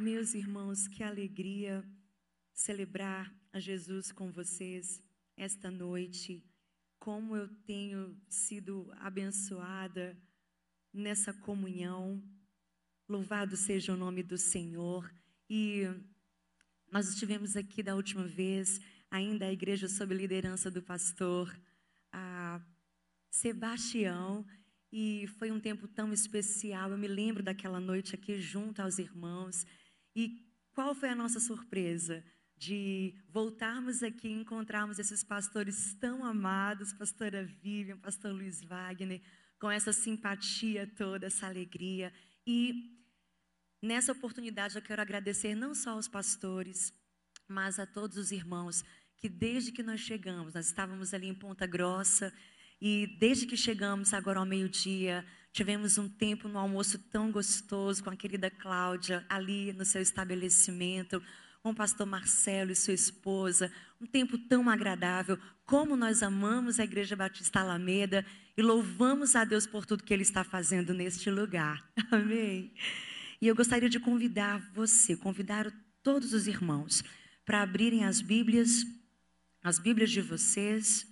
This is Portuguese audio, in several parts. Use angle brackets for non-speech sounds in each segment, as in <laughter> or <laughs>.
Meus irmãos, que alegria celebrar a Jesus com vocês esta noite. Como eu tenho sido abençoada nessa comunhão. Louvado seja o nome do Senhor. E nós estivemos aqui da última vez, ainda a igreja sob liderança do pastor Sebastião, e foi um tempo tão especial. Eu me lembro daquela noite aqui junto aos irmãos. E qual foi a nossa surpresa? De voltarmos aqui e encontrarmos esses pastores tão amados, pastora Vivian, pastor Luiz Wagner, com essa simpatia toda, essa alegria. E nessa oportunidade eu quero agradecer não só aos pastores, mas a todos os irmãos que desde que nós chegamos, nós estávamos ali em Ponta Grossa, e desde que chegamos agora ao meio-dia, tivemos um tempo no almoço tão gostoso com a querida Cláudia ali no seu estabelecimento, com o pastor Marcelo e sua esposa, um tempo tão agradável. Como nós amamos a Igreja Batista Alameda e louvamos a Deus por tudo que Ele está fazendo neste lugar. <laughs> Amém. E eu gostaria de convidar você, convidar todos os irmãos para abrirem as Bíblias, as Bíblias de vocês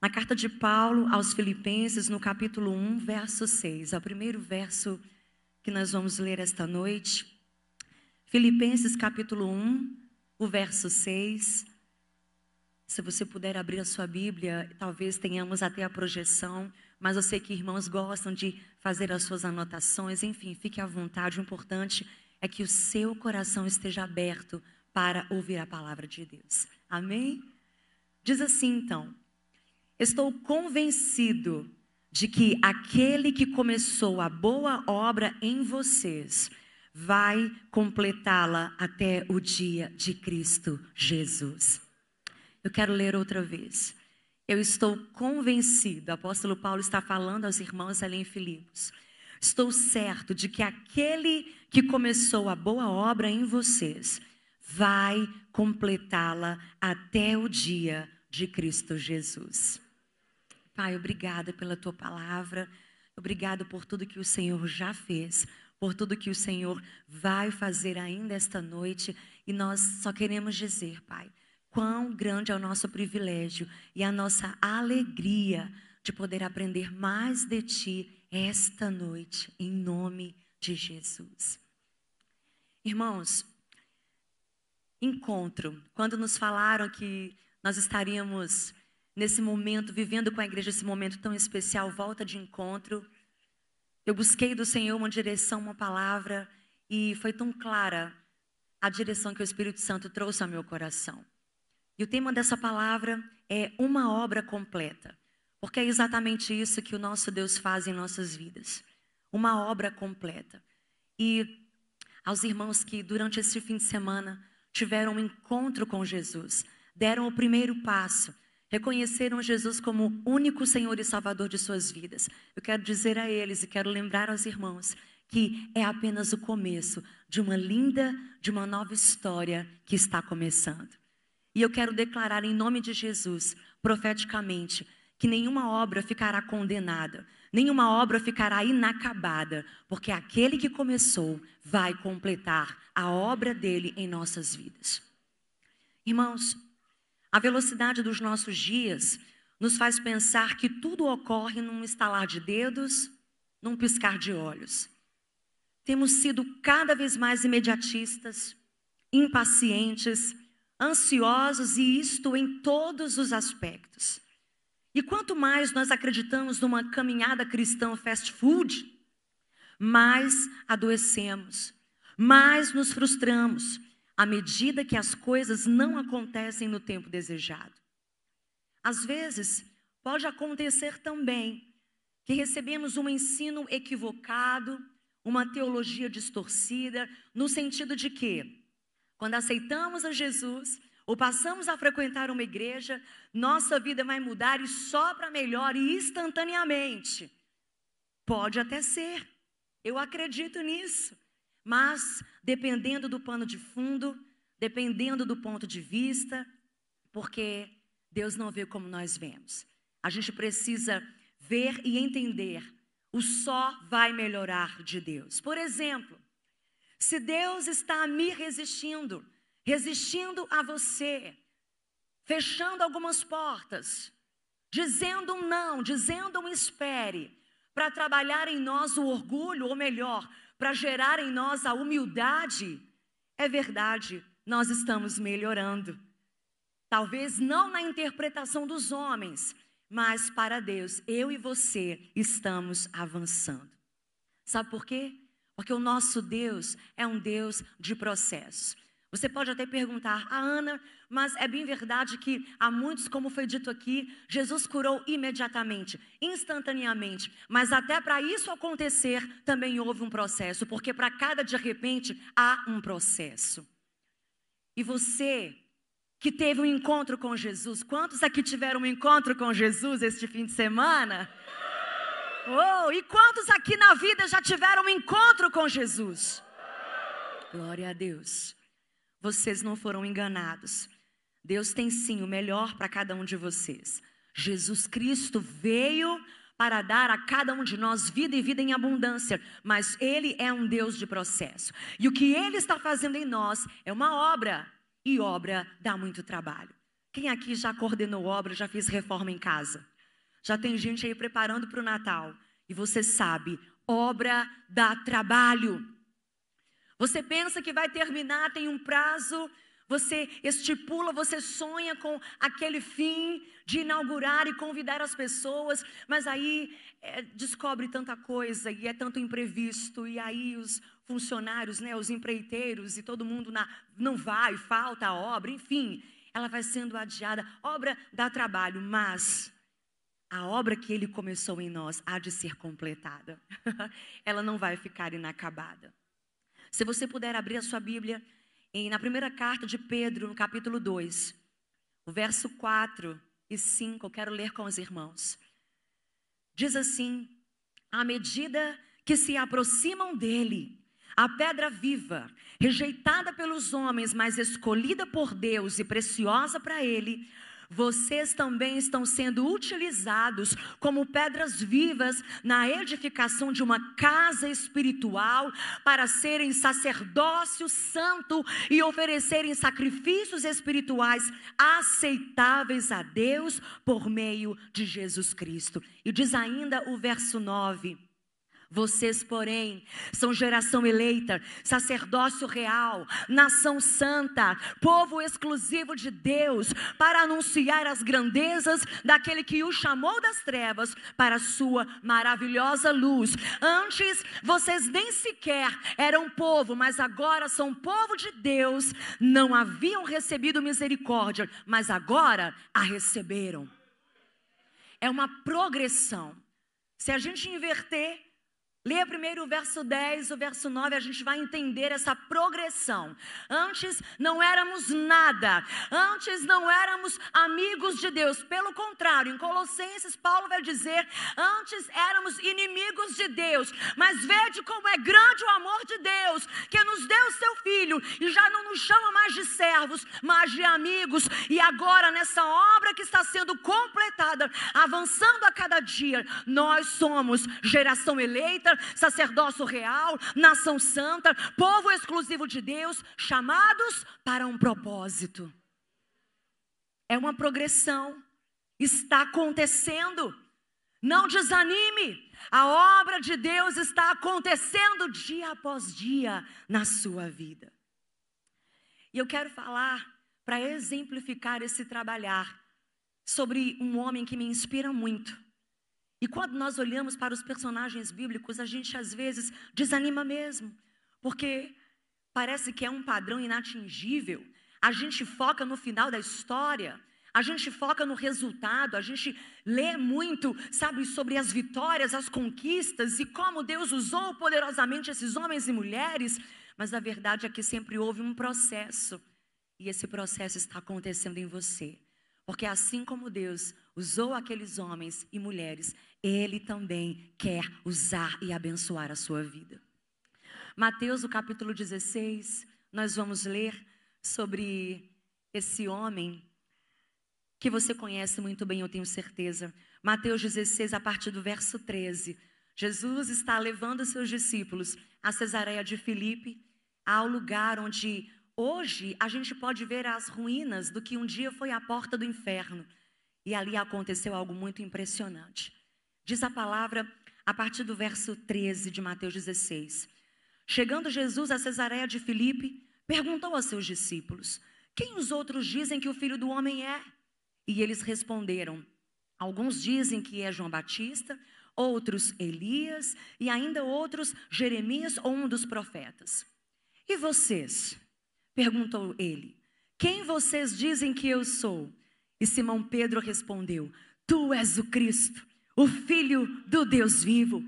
Na carta de Paulo aos Filipenses, no capítulo 1, verso 6, é o primeiro verso que nós vamos ler esta noite. Filipenses, capítulo 1, o verso 6. Se você puder abrir a sua Bíblia, talvez tenhamos até a projeção, mas eu sei que irmãos gostam de fazer as suas anotações, enfim, fique à vontade. O importante é que o seu coração esteja aberto para ouvir a palavra de Deus. Amém? Diz assim então: Estou convencido de que aquele que começou a boa obra em vocês vai completá-la até o dia de Cristo Jesus. Eu quero ler outra vez. Eu estou convencido, o apóstolo Paulo está falando aos irmãos ali em Filipos. Estou certo de que aquele que começou a boa obra em vocês vai completá-la até o dia de Cristo Jesus. Pai, obrigada pela tua palavra. Obrigado por tudo que o Senhor já fez, por tudo que o Senhor vai fazer ainda esta noite. E nós só queremos dizer, Pai, quão grande é o nosso privilégio e a nossa alegria de poder aprender mais de Ti esta noite, em nome de Jesus. Irmãos, encontro, quando nos falaram que nós estaríamos nesse momento, vivendo com a igreja esse momento tão especial, volta de encontro. Eu busquei do Senhor uma direção, uma palavra, e foi tão clara a direção que o Espírito Santo trouxe ao meu coração. E o tema dessa palavra é uma obra completa, porque é exatamente isso que o nosso Deus faz em nossas vidas uma obra completa. E aos irmãos que durante esse fim de semana tiveram um encontro com Jesus, deram o primeiro passo reconheceram Jesus como único Senhor e Salvador de suas vidas. Eu quero dizer a eles e quero lembrar aos irmãos que é apenas o começo de uma linda, de uma nova história que está começando. E eu quero declarar em nome de Jesus, profeticamente, que nenhuma obra ficará condenada, nenhuma obra ficará inacabada, porque aquele que começou vai completar a obra dele em nossas vidas. Irmãos, a velocidade dos nossos dias nos faz pensar que tudo ocorre num estalar de dedos, num piscar de olhos. Temos sido cada vez mais imediatistas, impacientes, ansiosos e isto em todos os aspectos. E quanto mais nós acreditamos numa caminhada cristã fast food, mais adoecemos, mais nos frustramos, à medida que as coisas não acontecem no tempo desejado. Às vezes, pode acontecer também que recebemos um ensino equivocado, uma teologia distorcida, no sentido de que, quando aceitamos a Jesus ou passamos a frequentar uma igreja, nossa vida vai mudar e só para melhor e instantaneamente. Pode até ser, eu acredito nisso. Mas, dependendo do pano de fundo, dependendo do ponto de vista, porque Deus não vê como nós vemos. A gente precisa ver e entender o só vai melhorar de Deus. Por exemplo, se Deus está me resistindo, resistindo a você, fechando algumas portas, dizendo um não, dizendo um espere, para trabalhar em nós o orgulho, ou melhor, para gerar em nós a humildade, é verdade, nós estamos melhorando. Talvez não na interpretação dos homens, mas para Deus, eu e você estamos avançando. Sabe por quê? Porque o nosso Deus é um Deus de processos. Você pode até perguntar, a ah, Ana, mas é bem verdade que há muitos, como foi dito aqui, Jesus curou imediatamente, instantaneamente. Mas até para isso acontecer, também houve um processo, porque para cada de repente há um processo. E você que teve um encontro com Jesus, quantos aqui tiveram um encontro com Jesus este fim de semana? Oh, e quantos aqui na vida já tiveram um encontro com Jesus? Glória a Deus. Vocês não foram enganados. Deus tem sim o melhor para cada um de vocês. Jesus Cristo veio para dar a cada um de nós vida e vida em abundância, mas Ele é um Deus de processo. E o que Ele está fazendo em nós é uma obra, e obra dá muito trabalho. Quem aqui já coordenou obra, já fez reforma em casa? Já tem gente aí preparando para o Natal. E você sabe, obra dá trabalho. Você pensa que vai terminar, tem um prazo, você estipula, você sonha com aquele fim de inaugurar e convidar as pessoas, mas aí é, descobre tanta coisa e é tanto imprevisto, e aí os funcionários, né, os empreiteiros e todo mundo na, não vai, falta a obra, enfim, ela vai sendo adiada. Obra dá trabalho, mas a obra que ele começou em nós há de ser completada. <laughs> Ela não vai ficar inacabada. Se você puder abrir a sua Bíblia, na primeira carta de Pedro, no capítulo 2, o verso 4 e 5, eu quero ler com os irmãos. Diz assim: à medida que se aproximam dele, a pedra viva, rejeitada pelos homens, mas escolhida por Deus e preciosa para ele, vocês também estão sendo utilizados como pedras vivas na edificação de uma casa espiritual para serem sacerdócio santo e oferecerem sacrifícios espirituais aceitáveis a Deus por meio de Jesus Cristo. E diz ainda o verso 9: vocês, porém, são geração eleita, sacerdócio real, nação santa, povo exclusivo de Deus, para anunciar as grandezas daquele que o chamou das trevas para a sua maravilhosa luz. Antes, vocês nem sequer eram povo, mas agora são povo de Deus, não haviam recebido misericórdia, mas agora a receberam. É uma progressão. Se a gente inverter, Leia primeiro o verso 10, o verso 9, a gente vai entender essa progressão. Antes não éramos nada, antes não éramos amigos de Deus. Pelo contrário, em Colossenses, Paulo vai dizer: antes éramos inimigos de Deus. Mas vede como é grande o amor de Deus, que nos deu seu filho e já não nos chama mais de servos, mas de amigos. E agora, nessa obra que está sendo completada, avançando a cada dia, nós somos geração eleita sacerdócio real, nação santa, povo exclusivo de Deus, chamados para um propósito. É uma progressão, está acontecendo. Não desanime, a obra de Deus está acontecendo dia após dia na sua vida. E eu quero falar, para exemplificar esse trabalhar, sobre um homem que me inspira muito. E quando nós olhamos para os personagens bíblicos, a gente às vezes desanima mesmo, porque parece que é um padrão inatingível. A gente foca no final da história, a gente foca no resultado, a gente lê muito, sabe, sobre as vitórias, as conquistas e como Deus usou poderosamente esses homens e mulheres, mas a verdade é que sempre houve um processo, e esse processo está acontecendo em você. Porque assim como Deus usou aqueles homens e mulheres, Ele também quer usar e abençoar a sua vida. Mateus, o capítulo 16, nós vamos ler sobre esse homem que você conhece muito bem, eu tenho certeza. Mateus 16, a partir do verso 13, Jesus está levando seus discípulos a Cesareia de Filipe, ao lugar onde hoje a gente pode ver as ruínas do que um dia foi a porta do inferno. E ali aconteceu algo muito impressionante. Diz a palavra a partir do verso 13 de Mateus 16. Chegando Jesus a Cesareia de Filipe, perguntou aos seus discípulos: Quem os outros dizem que o filho do homem é? E eles responderam: Alguns dizem que é João Batista, outros Elias e ainda outros Jeremias ou um dos profetas. E vocês? perguntou ele. Quem vocês dizem que eu sou? E Simão Pedro respondeu: Tu és o Cristo, o Filho do Deus vivo.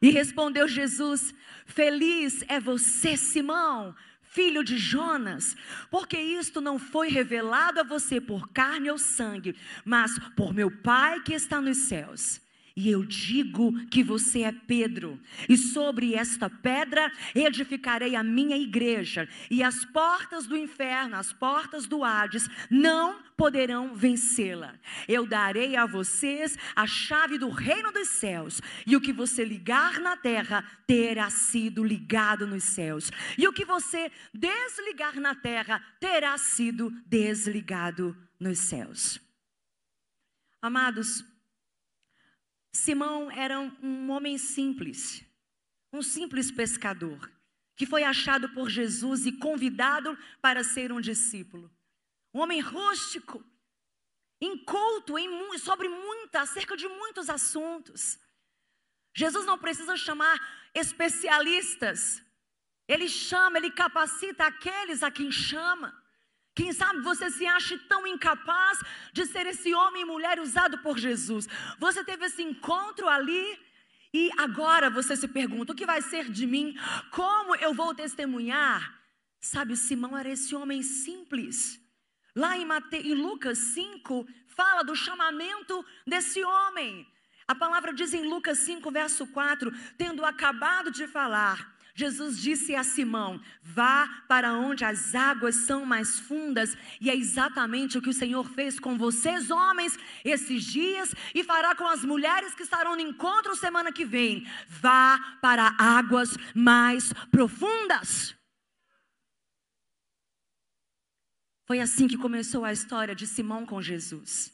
E respondeu Jesus: Feliz é você, Simão, filho de Jonas, porque isto não foi revelado a você por carne ou sangue, mas por meu Pai que está nos céus. E eu digo que você é Pedro, e sobre esta pedra edificarei a minha igreja, e as portas do inferno, as portas do Hades, não poderão vencê-la. Eu darei a vocês a chave do reino dos céus, e o que você ligar na terra terá sido ligado nos céus, e o que você desligar na terra terá sido desligado nos céus. Amados, Simão era um homem simples, um simples pescador, que foi achado por Jesus e convidado para ser um discípulo. Um homem rústico, inculto em, sobre muita, acerca de muitos assuntos. Jesus não precisa chamar especialistas, ele chama, ele capacita aqueles a quem chama. Quem sabe você se acha tão incapaz de ser esse homem e mulher usado por Jesus. Você teve esse encontro ali e agora você se pergunta: o que vai ser de mim? Como eu vou testemunhar? Sabe, Simão era esse homem simples. Lá em, Mate... em Lucas 5, fala do chamamento desse homem. A palavra diz em Lucas 5, verso 4: tendo acabado de falar, Jesus disse a Simão: Vá para onde as águas são mais fundas, e é exatamente o que o Senhor fez com vocês, homens, esses dias, e fará com as mulheres que estarão no encontro semana que vem. Vá para águas mais profundas. Foi assim que começou a história de Simão com Jesus.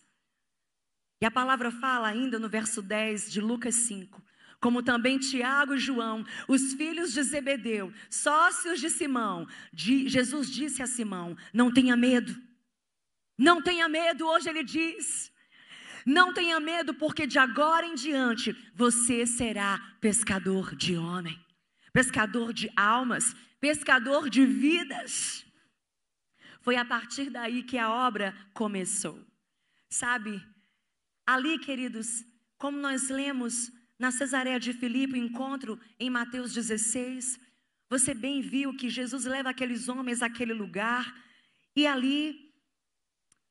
E a palavra fala ainda no verso 10 de Lucas 5: como também Tiago e João, os filhos de Zebedeu, sócios de Simão. De, Jesus disse a Simão: Não tenha medo, não tenha medo, hoje ele diz. Não tenha medo, porque de agora em diante você será pescador de homem, pescador de almas, pescador de vidas. Foi a partir daí que a obra começou. Sabe, ali, queridos, como nós lemos na Cesareia de Filipe, o encontro em Mateus 16, você bem viu que Jesus leva aqueles homens àquele lugar e ali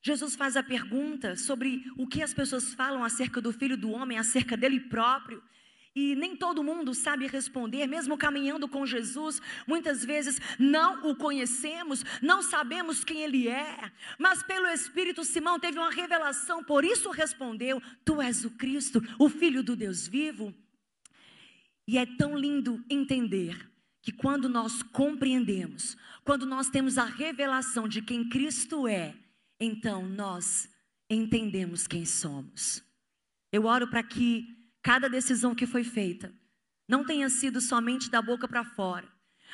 Jesus faz a pergunta sobre o que as pessoas falam acerca do filho do homem, acerca dele próprio. E nem todo mundo sabe responder, mesmo caminhando com Jesus, muitas vezes não o conhecemos, não sabemos quem ele é, mas pelo Espírito Simão teve uma revelação, por isso respondeu: Tu és o Cristo, o Filho do Deus vivo. E é tão lindo entender que quando nós compreendemos, quando nós temos a revelação de quem Cristo é, então nós entendemos quem somos. Eu oro para que cada decisão que foi feita não tenha sido somente da boca para fora,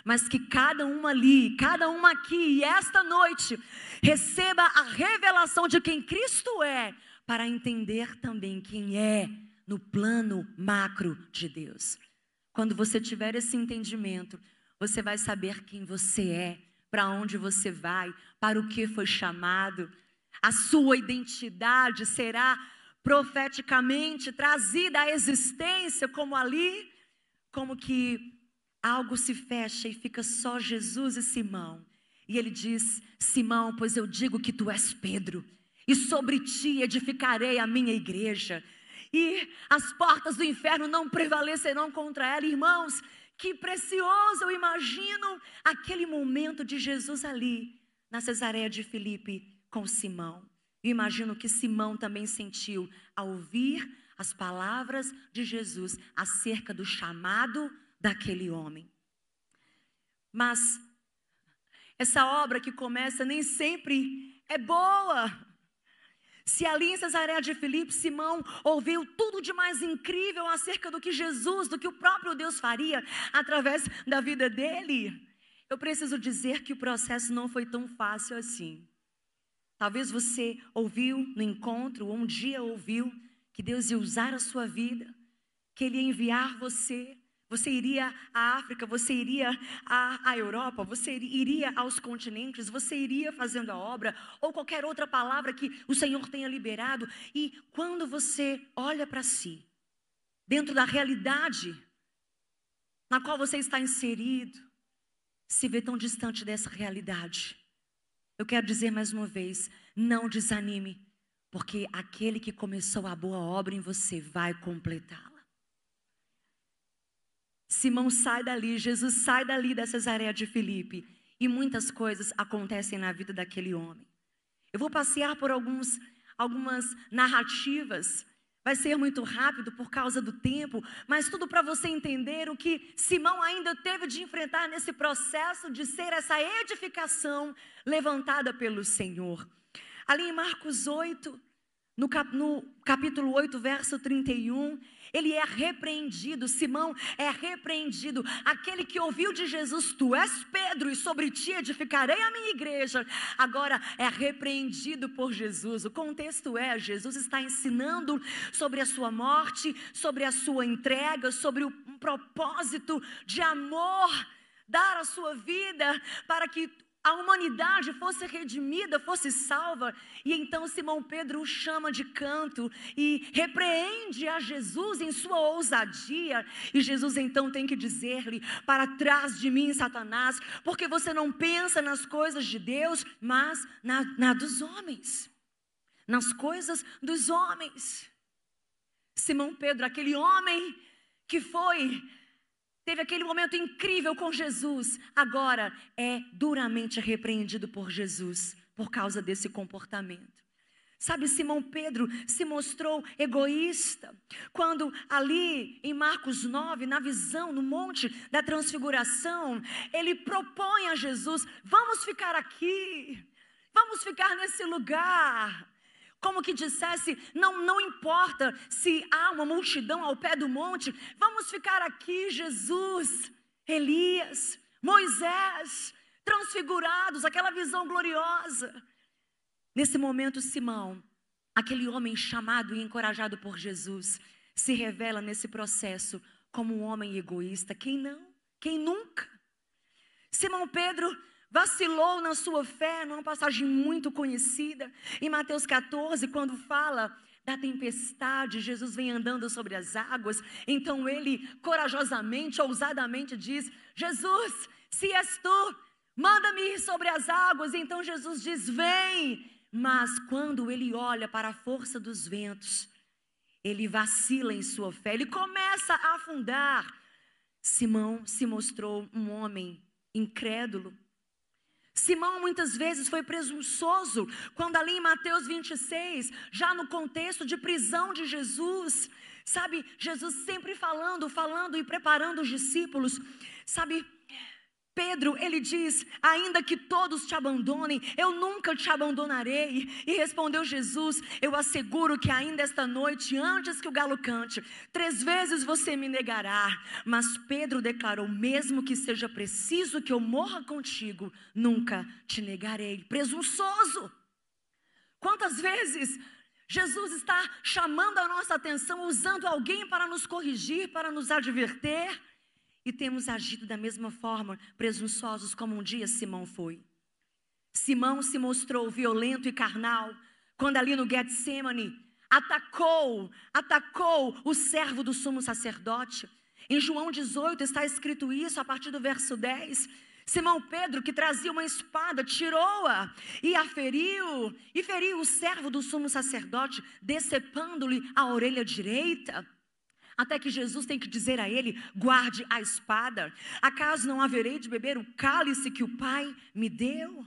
mas que cada uma ali, cada uma aqui e esta noite receba a revelação de quem Cristo é, para entender também quem é no plano macro de Deus. Quando você tiver esse entendimento, você vai saber quem você é, para onde você vai, para o que foi chamado. A sua identidade será profeticamente trazida à existência, como ali, como que algo se fecha e fica só Jesus e Simão. E ele diz: Simão, pois eu digo que tu és Pedro, e sobre ti edificarei a minha igreja, e as portas do inferno não prevalecerão contra ela. Irmãos, que precioso, eu imagino aquele momento de Jesus ali, na Cesareia de Filipe, com Simão. Imagino que Simão também sentiu ao ouvir as palavras de Jesus acerca do chamado daquele homem. Mas essa obra que começa nem sempre é boa. Se ali em Cesareia de Filipe, Simão ouviu tudo de mais incrível acerca do que Jesus, do que o próprio Deus faria através da vida dele, eu preciso dizer que o processo não foi tão fácil assim. Talvez você ouviu no encontro, ou um dia ouviu, que Deus ia usar a sua vida, que Ele ia enviar você. Você iria à África, você iria à, à Europa, você iria aos continentes, você iria fazendo a obra, ou qualquer outra palavra que o Senhor tenha liberado. E quando você olha para si, dentro da realidade na qual você está inserido, se vê tão distante dessa realidade. Eu quero dizer mais uma vez: não desanime, porque aquele que começou a boa obra em você vai completá-la. Simão sai dali, Jesus sai dali da Cesareia de Filipe, e muitas coisas acontecem na vida daquele homem. Eu vou passear por alguns, algumas narrativas Vai ser muito rápido por causa do tempo, mas tudo para você entender o que Simão ainda teve de enfrentar nesse processo de ser essa edificação levantada pelo Senhor. Ali em Marcos 8, no, cap, no capítulo 8, verso 31, ele é repreendido, Simão é repreendido. Aquele que ouviu de Jesus, tu és Pedro, e sobre ti edificarei a minha igreja. Agora é repreendido por Jesus. O contexto é: Jesus está ensinando sobre a sua morte, sobre a sua entrega, sobre o propósito de amor dar a sua vida para que a humanidade fosse redimida, fosse salva. E então Simão Pedro o chama de canto e repreende a Jesus em sua ousadia. E Jesus então tem que dizer-lhe: Para trás de mim, Satanás, porque você não pensa nas coisas de Deus, mas na, na dos homens. Nas coisas dos homens. Simão Pedro, aquele homem que foi teve aquele momento incrível com Jesus, agora é duramente repreendido por Jesus por causa desse comportamento. Sabe, Simão Pedro se mostrou egoísta quando ali em Marcos 9, na visão no monte da transfiguração, ele propõe a Jesus: "Vamos ficar aqui. Vamos ficar nesse lugar. Como que dissesse: não, não importa se há uma multidão ao pé do monte, vamos ficar aqui, Jesus, Elias, Moisés, transfigurados, aquela visão gloriosa. Nesse momento, Simão, aquele homem chamado e encorajado por Jesus, se revela nesse processo como um homem egoísta. Quem não? Quem nunca? Simão Pedro vacilou na sua fé, numa passagem muito conhecida, em Mateus 14, quando fala da tempestade, Jesus vem andando sobre as águas, então ele corajosamente, ousadamente diz: Jesus, se és tu, manda-me ir sobre as águas. Então Jesus diz: Vem. Mas quando ele olha para a força dos ventos, ele vacila em sua fé, ele começa a afundar. Simão se mostrou um homem incrédulo, Simão muitas vezes foi presunçoso, quando ali em Mateus 26, já no contexto de prisão de Jesus, sabe, Jesus sempre falando, falando e preparando os discípulos, sabe, Pedro, ele diz: Ainda que todos te abandonem, eu nunca te abandonarei. E respondeu Jesus: Eu asseguro que ainda esta noite, antes que o galo cante, três vezes você me negará. Mas Pedro declarou: Mesmo que seja preciso que eu morra contigo, nunca te negarei. Presunçoso. Quantas vezes Jesus está chamando a nossa atenção, usando alguém para nos corrigir, para nos adverter? E temos agido da mesma forma, presunçosos como um dia Simão foi. Simão se mostrou violento e carnal quando ali no Getsemane atacou, atacou o servo do sumo sacerdote. Em João 18 está escrito isso a partir do verso 10. Simão Pedro, que trazia uma espada, tirou-a e a feriu, e feriu o servo do sumo sacerdote, decepando-lhe a orelha direita. Até que Jesus tem que dizer a ele: guarde a espada. Acaso não haverei de beber o cálice que o Pai me deu?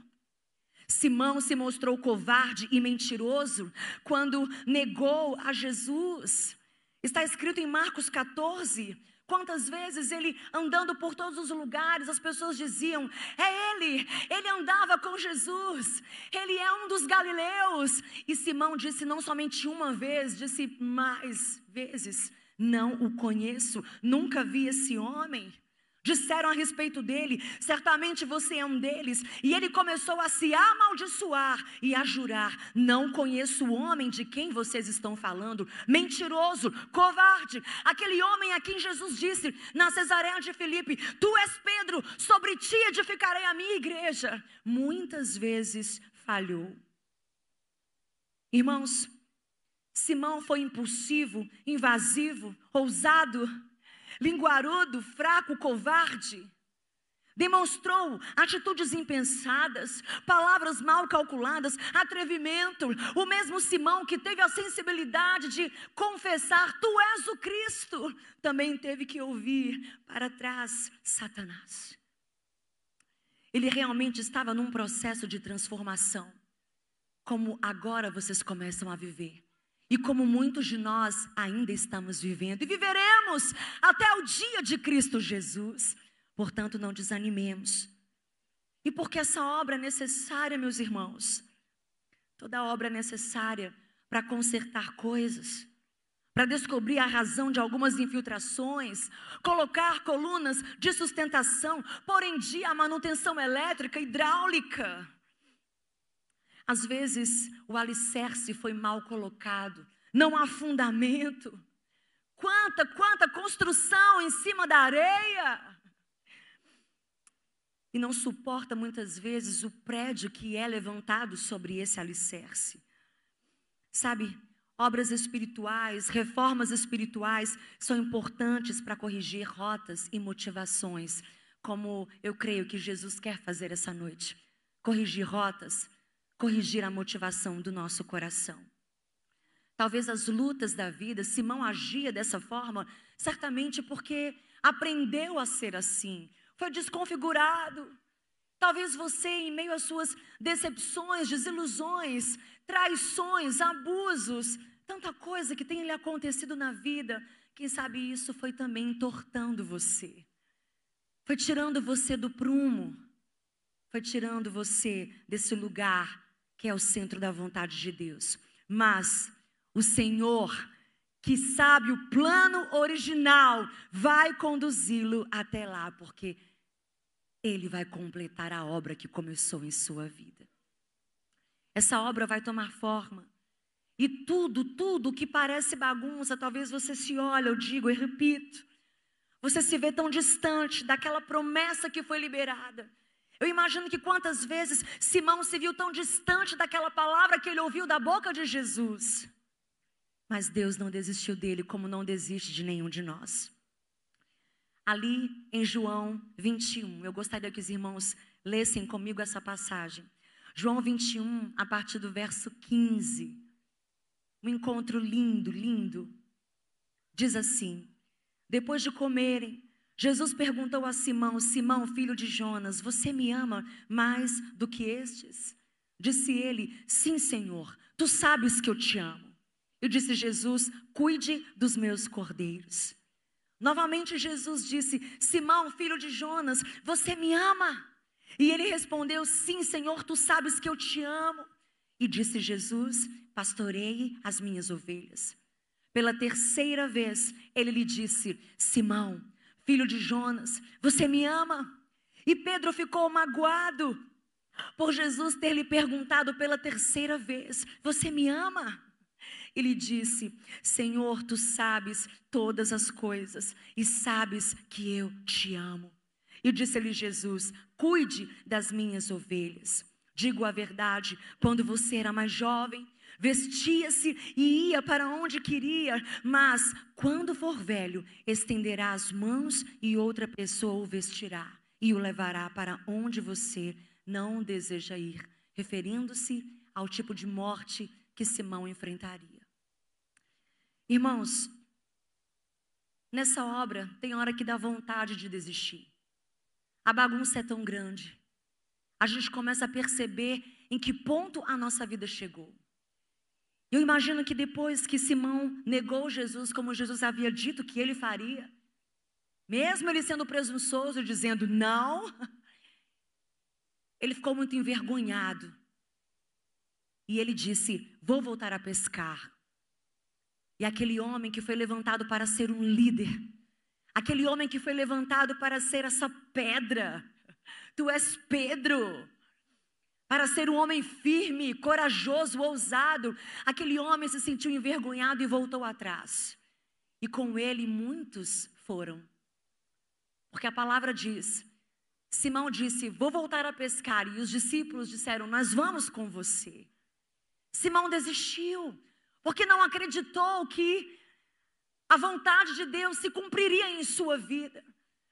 Simão se mostrou covarde e mentiroso quando negou a Jesus. Está escrito em Marcos 14. Quantas vezes ele andando por todos os lugares, as pessoas diziam: É ele, ele andava com Jesus, ele é um dos galileus. E Simão disse não somente uma vez, disse mais vezes: Não o conheço, nunca vi esse homem. Disseram a respeito dele, certamente você é um deles. E ele começou a se amaldiçoar e a jurar: Não conheço o homem de quem vocês estão falando. Mentiroso, covarde. Aquele homem a quem Jesus disse na Cesareia de Filipe: Tu és Pedro, sobre ti edificarei a minha igreja. Muitas vezes falhou. Irmãos, Simão foi impulsivo, invasivo, ousado linguarudo, fraco, covarde. Demonstrou atitudes impensadas, palavras mal calculadas, atrevimento. O mesmo Simão que teve a sensibilidade de confessar: Tu és o Cristo, também teve que ouvir para trás Satanás. Ele realmente estava num processo de transformação, como agora vocês começam a viver. E como muitos de nós ainda estamos vivendo e viveremos até o dia de Cristo Jesus. Portanto, não desanimemos. E porque essa obra é necessária, meus irmãos. Toda obra é necessária para consertar coisas, para descobrir a razão de algumas infiltrações, colocar colunas de sustentação, pôr em dia a manutenção elétrica, hidráulica. Às vezes, o alicerce foi mal colocado, não há fundamento. Quanta, quanta construção em cima da areia. E não suporta muitas vezes o prédio que é levantado sobre esse alicerce. Sabe, obras espirituais, reformas espirituais são importantes para corrigir rotas e motivações, como eu creio que Jesus quer fazer essa noite. Corrigir rotas, corrigir a motivação do nosso coração. Talvez as lutas da vida, Simão agia dessa forma, certamente porque aprendeu a ser assim, foi desconfigurado. Talvez você, em meio às suas decepções, desilusões, traições, abusos, tanta coisa que tem lhe acontecido na vida, quem sabe isso foi também entortando você, foi tirando você do prumo, foi tirando você desse lugar que é o centro da vontade de Deus. Mas o Senhor, que sabe o plano original, vai conduzi-lo até lá, porque ele vai completar a obra que começou em sua vida. Essa obra vai tomar forma. E tudo, tudo que parece bagunça, talvez você se olhe, eu digo e repito. Você se vê tão distante daquela promessa que foi liberada. Eu imagino que quantas vezes Simão se viu tão distante daquela palavra que ele ouviu da boca de Jesus. Mas Deus não desistiu dele, como não desiste de nenhum de nós. Ali em João 21, eu gostaria que os irmãos lessem comigo essa passagem. João 21, a partir do verso 15. Um encontro lindo, lindo. Diz assim: Depois de comerem, Jesus perguntou a Simão: Simão, filho de Jonas, você me ama mais do que estes? Disse ele: Sim, Senhor, tu sabes que eu te amo. E disse Jesus: Cuide dos meus cordeiros. Novamente Jesus disse: Simão, filho de Jonas, você me ama? E ele respondeu: Sim, Senhor, tu sabes que eu te amo. E disse Jesus: Pastoreie as minhas ovelhas. Pela terceira vez, ele lhe disse: Simão, filho de Jonas, você me ama? E Pedro ficou magoado por Jesus ter lhe perguntado pela terceira vez: Você me ama? Ele disse: Senhor, tu sabes todas as coisas e sabes que eu te amo. E disse-lhe Jesus: Cuide das minhas ovelhas. Digo a verdade, quando você era mais jovem, vestia-se e ia para onde queria, mas quando for velho, estenderá as mãos e outra pessoa o vestirá e o levará para onde você não deseja ir, referindo-se ao tipo de morte que Simão enfrentaria. Irmãos, nessa obra tem hora que dá vontade de desistir. A bagunça é tão grande. A gente começa a perceber em que ponto a nossa vida chegou. Eu imagino que depois que Simão negou Jesus, como Jesus havia dito que ele faria, mesmo ele sendo presunçoso, dizendo não, ele ficou muito envergonhado. E ele disse: Vou voltar a pescar. E aquele homem que foi levantado para ser um líder, aquele homem que foi levantado para ser essa pedra, tu és Pedro, para ser um homem firme, corajoso, ousado. Aquele homem se sentiu envergonhado e voltou atrás. E com ele muitos foram. Porque a palavra diz: Simão disse: Vou voltar a pescar. E os discípulos disseram: Nós vamos com você. Simão desistiu, porque não acreditou que a vontade de Deus se cumpriria em sua vida.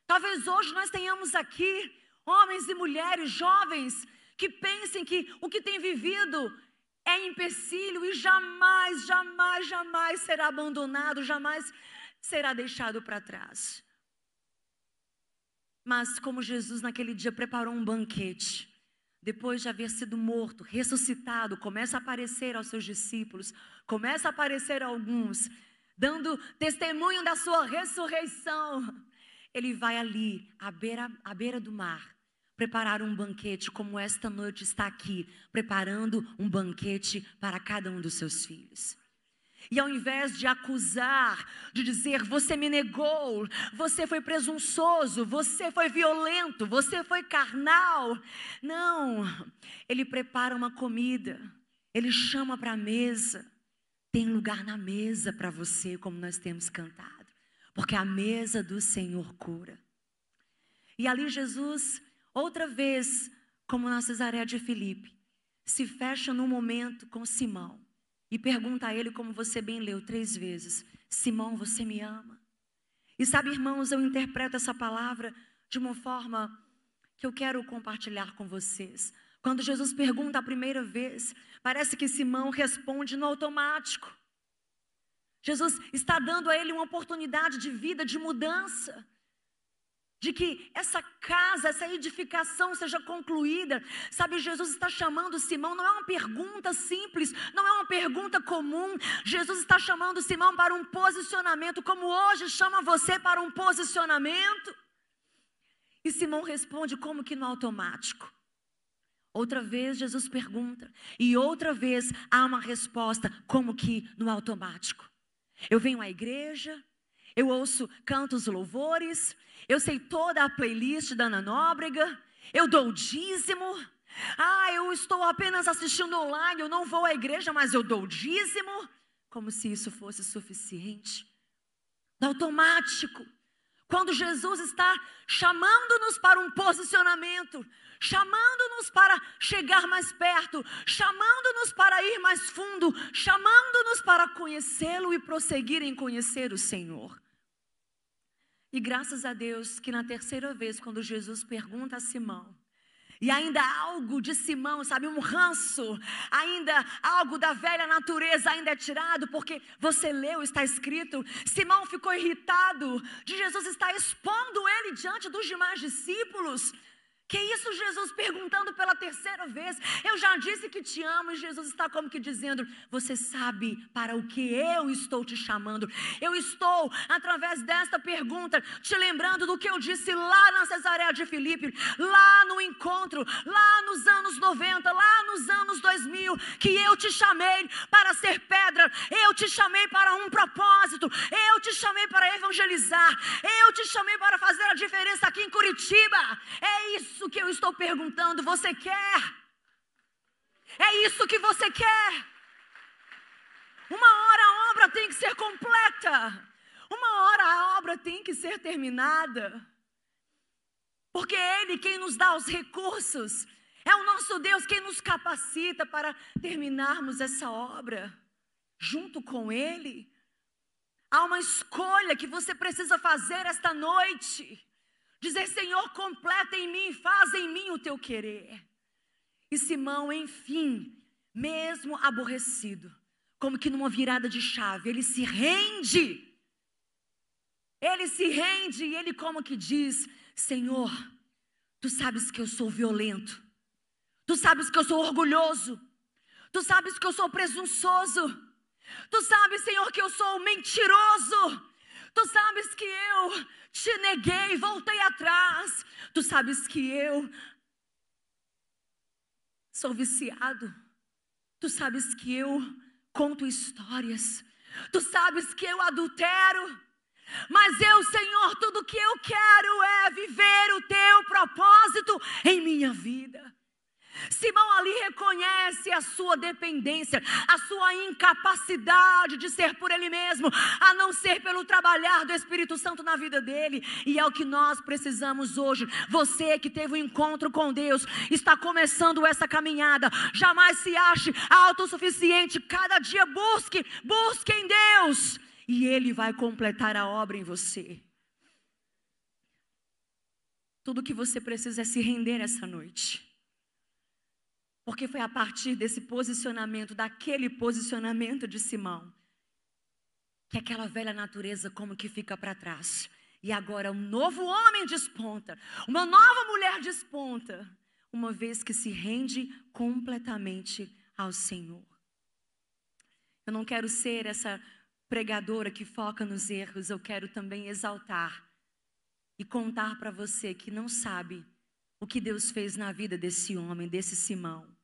Talvez hoje nós tenhamos aqui homens e mulheres, jovens, que pensem que o que tem vivido é empecilho e jamais, jamais, jamais será abandonado, jamais será deixado para trás. Mas como Jesus naquele dia preparou um banquete, depois de haver sido morto, ressuscitado, começa a aparecer aos seus discípulos, começa a aparecer a alguns, dando testemunho da sua ressurreição. Ele vai ali, à beira, à beira do mar, preparar um banquete, como esta noite está aqui, preparando um banquete para cada um dos seus filhos. E ao invés de acusar, de dizer, você me negou, você foi presunçoso, você foi violento, você foi carnal. Não, ele prepara uma comida, ele chama para a mesa. Tem lugar na mesa para você, como nós temos cantado, porque a mesa do Senhor cura. E ali Jesus Outra vez, como na Cesareia de Filipe, se fecha num momento com Simão e pergunta a ele, como você bem leu três vezes: Simão, você me ama? E sabe, irmãos, eu interpreto essa palavra de uma forma que eu quero compartilhar com vocês. Quando Jesus pergunta a primeira vez, parece que Simão responde no automático. Jesus está dando a ele uma oportunidade de vida, de mudança de que essa casa, essa edificação seja concluída. Sabe, Jesus está chamando Simão, não é uma pergunta simples, não é uma pergunta comum. Jesus está chamando Simão para um posicionamento, como hoje chama você para um posicionamento. E Simão responde como que no automático. Outra vez Jesus pergunta, e outra vez há uma resposta, como que no automático. Eu venho à igreja, eu ouço cantos louvores, eu sei toda a playlist da Ana Nóbrega, eu dou dízimo. Ah, eu estou apenas assistindo online, eu não vou à igreja, mas eu dou dízimo. Como se isso fosse suficiente. Automático. Quando Jesus está chamando-nos para um posicionamento, chamando-nos para chegar mais perto, chamando-nos para ir mais fundo, chamando-nos para conhecê-lo e prosseguir em conhecer o Senhor. E graças a Deus que na terceira vez, quando Jesus pergunta a Simão, e ainda algo de Simão, sabe, um ranço, ainda algo da velha natureza ainda é tirado, porque você leu, está escrito, Simão ficou irritado de Jesus estar expondo ele diante dos demais discípulos. Que isso, Jesus perguntando pela terceira vez. Eu já disse que te amo, e Jesus está como que dizendo: Você sabe para o que eu estou te chamando. Eu estou, através desta pergunta, te lembrando do que eu disse lá na Cesareia de Filipe, lá no encontro, lá nos anos 90, lá nos anos 2000, que eu te chamei para ser pedra, eu te chamei para um propósito, eu te chamei para evangelizar, eu te chamei para fazer a diferença aqui em Curitiba. É isso isso que eu estou perguntando. Você quer? É isso que você quer? Uma hora a obra tem que ser completa. Uma hora a obra tem que ser terminada. Porque é Ele quem nos dá os recursos. É o nosso Deus quem nos capacita para terminarmos essa obra. Junto com Ele. Há uma escolha que você precisa fazer esta noite. Dizer, Senhor, completa em mim, faz em mim o teu querer. E Simão, enfim, mesmo aborrecido, como que numa virada de chave, ele se rende. Ele se rende e ele como que diz: Senhor, tu sabes que eu sou violento. Tu sabes que eu sou orgulhoso. Tu sabes que eu sou presunçoso. Tu sabes, Senhor, que eu sou mentiroso. Tu sabes que eu te neguei, voltei atrás. Tu sabes que eu sou viciado. Tu sabes que eu conto histórias. Tu sabes que eu adultero. Mas eu, Senhor, tudo que eu quero é viver o teu propósito em minha vida. Simão ali reconhece a sua dependência, a sua incapacidade de ser por ele mesmo, a não ser pelo trabalhar do Espírito Santo na vida dele. E é o que nós precisamos hoje. Você que teve um encontro com Deus, está começando essa caminhada. Jamais se ache autossuficiente. Cada dia busque, busque em Deus. E Ele vai completar a obra em você. Tudo que você precisa é se render essa noite. Porque foi a partir desse posicionamento, daquele posicionamento de Simão, que aquela velha natureza como que fica para trás. E agora um novo homem desponta, uma nova mulher desponta, uma vez que se rende completamente ao Senhor. Eu não quero ser essa pregadora que foca nos erros, eu quero também exaltar e contar para você que não sabe o que Deus fez na vida desse homem, desse Simão.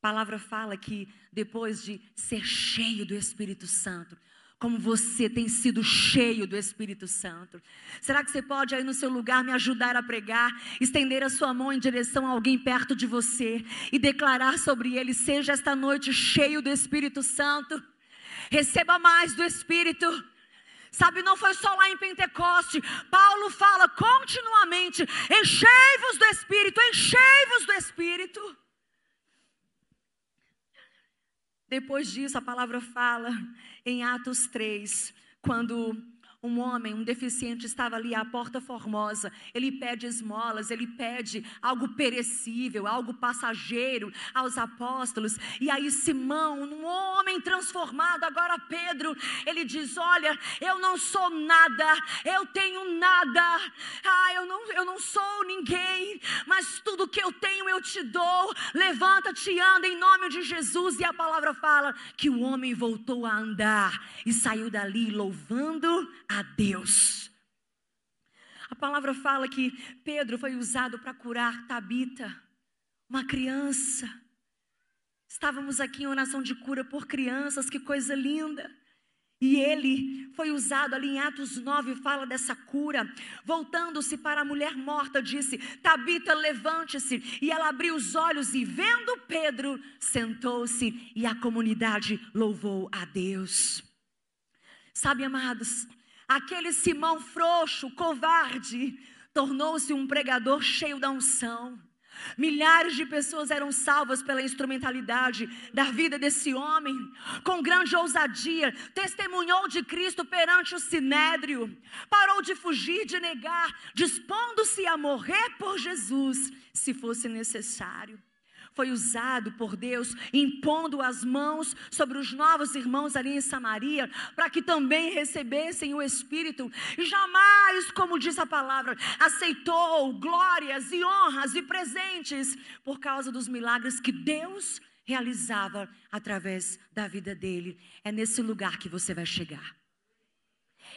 A palavra fala que depois de ser cheio do Espírito Santo, como você tem sido cheio do Espírito Santo. Será que você pode aí no seu lugar me ajudar a pregar, estender a sua mão em direção a alguém perto de você e declarar sobre ele: seja esta noite cheio do Espírito Santo, receba mais do Espírito. Sabe, não foi só lá em Pentecoste. Paulo fala continuamente: enchei-vos do Espírito, enchei-vos do Espírito. Depois disso, a palavra fala em Atos 3, quando um homem, um deficiente, estava ali à porta formosa. Ele pede esmolas, ele pede algo perecível, algo passageiro aos apóstolos. E aí, Simão, um homem transformado, agora Pedro, ele diz: Olha, eu não sou nada, eu tenho nada, ah, eu não, eu não sou ninguém, mas tudo que eu tenho eu te dou. Levanta-te e anda em nome de Jesus. E a palavra fala que o homem voltou a andar e saiu dali louvando a Deus. A palavra fala que Pedro foi usado para curar Tabita, uma criança. Estávamos aqui em oração de cura por crianças, que coisa linda. E ele foi usado ali em Atos 9, fala dessa cura. Voltando-se para a mulher morta, disse: Tabita, levante-se. E ela abriu os olhos e, vendo Pedro, sentou-se e a comunidade louvou a Deus. Sabe, amados, Aquele Simão frouxo, covarde, tornou-se um pregador cheio da unção. Milhares de pessoas eram salvas pela instrumentalidade da vida desse homem. Com grande ousadia, testemunhou de Cristo perante o sinédrio. Parou de fugir, de negar, dispondo-se a morrer por Jesus, se fosse necessário foi usado por Deus, impondo as mãos sobre os novos irmãos ali em Samaria, para que também recebessem o Espírito. E jamais, como diz a palavra, aceitou glórias e honras e presentes por causa dos milagres que Deus realizava através da vida dele. É nesse lugar que você vai chegar.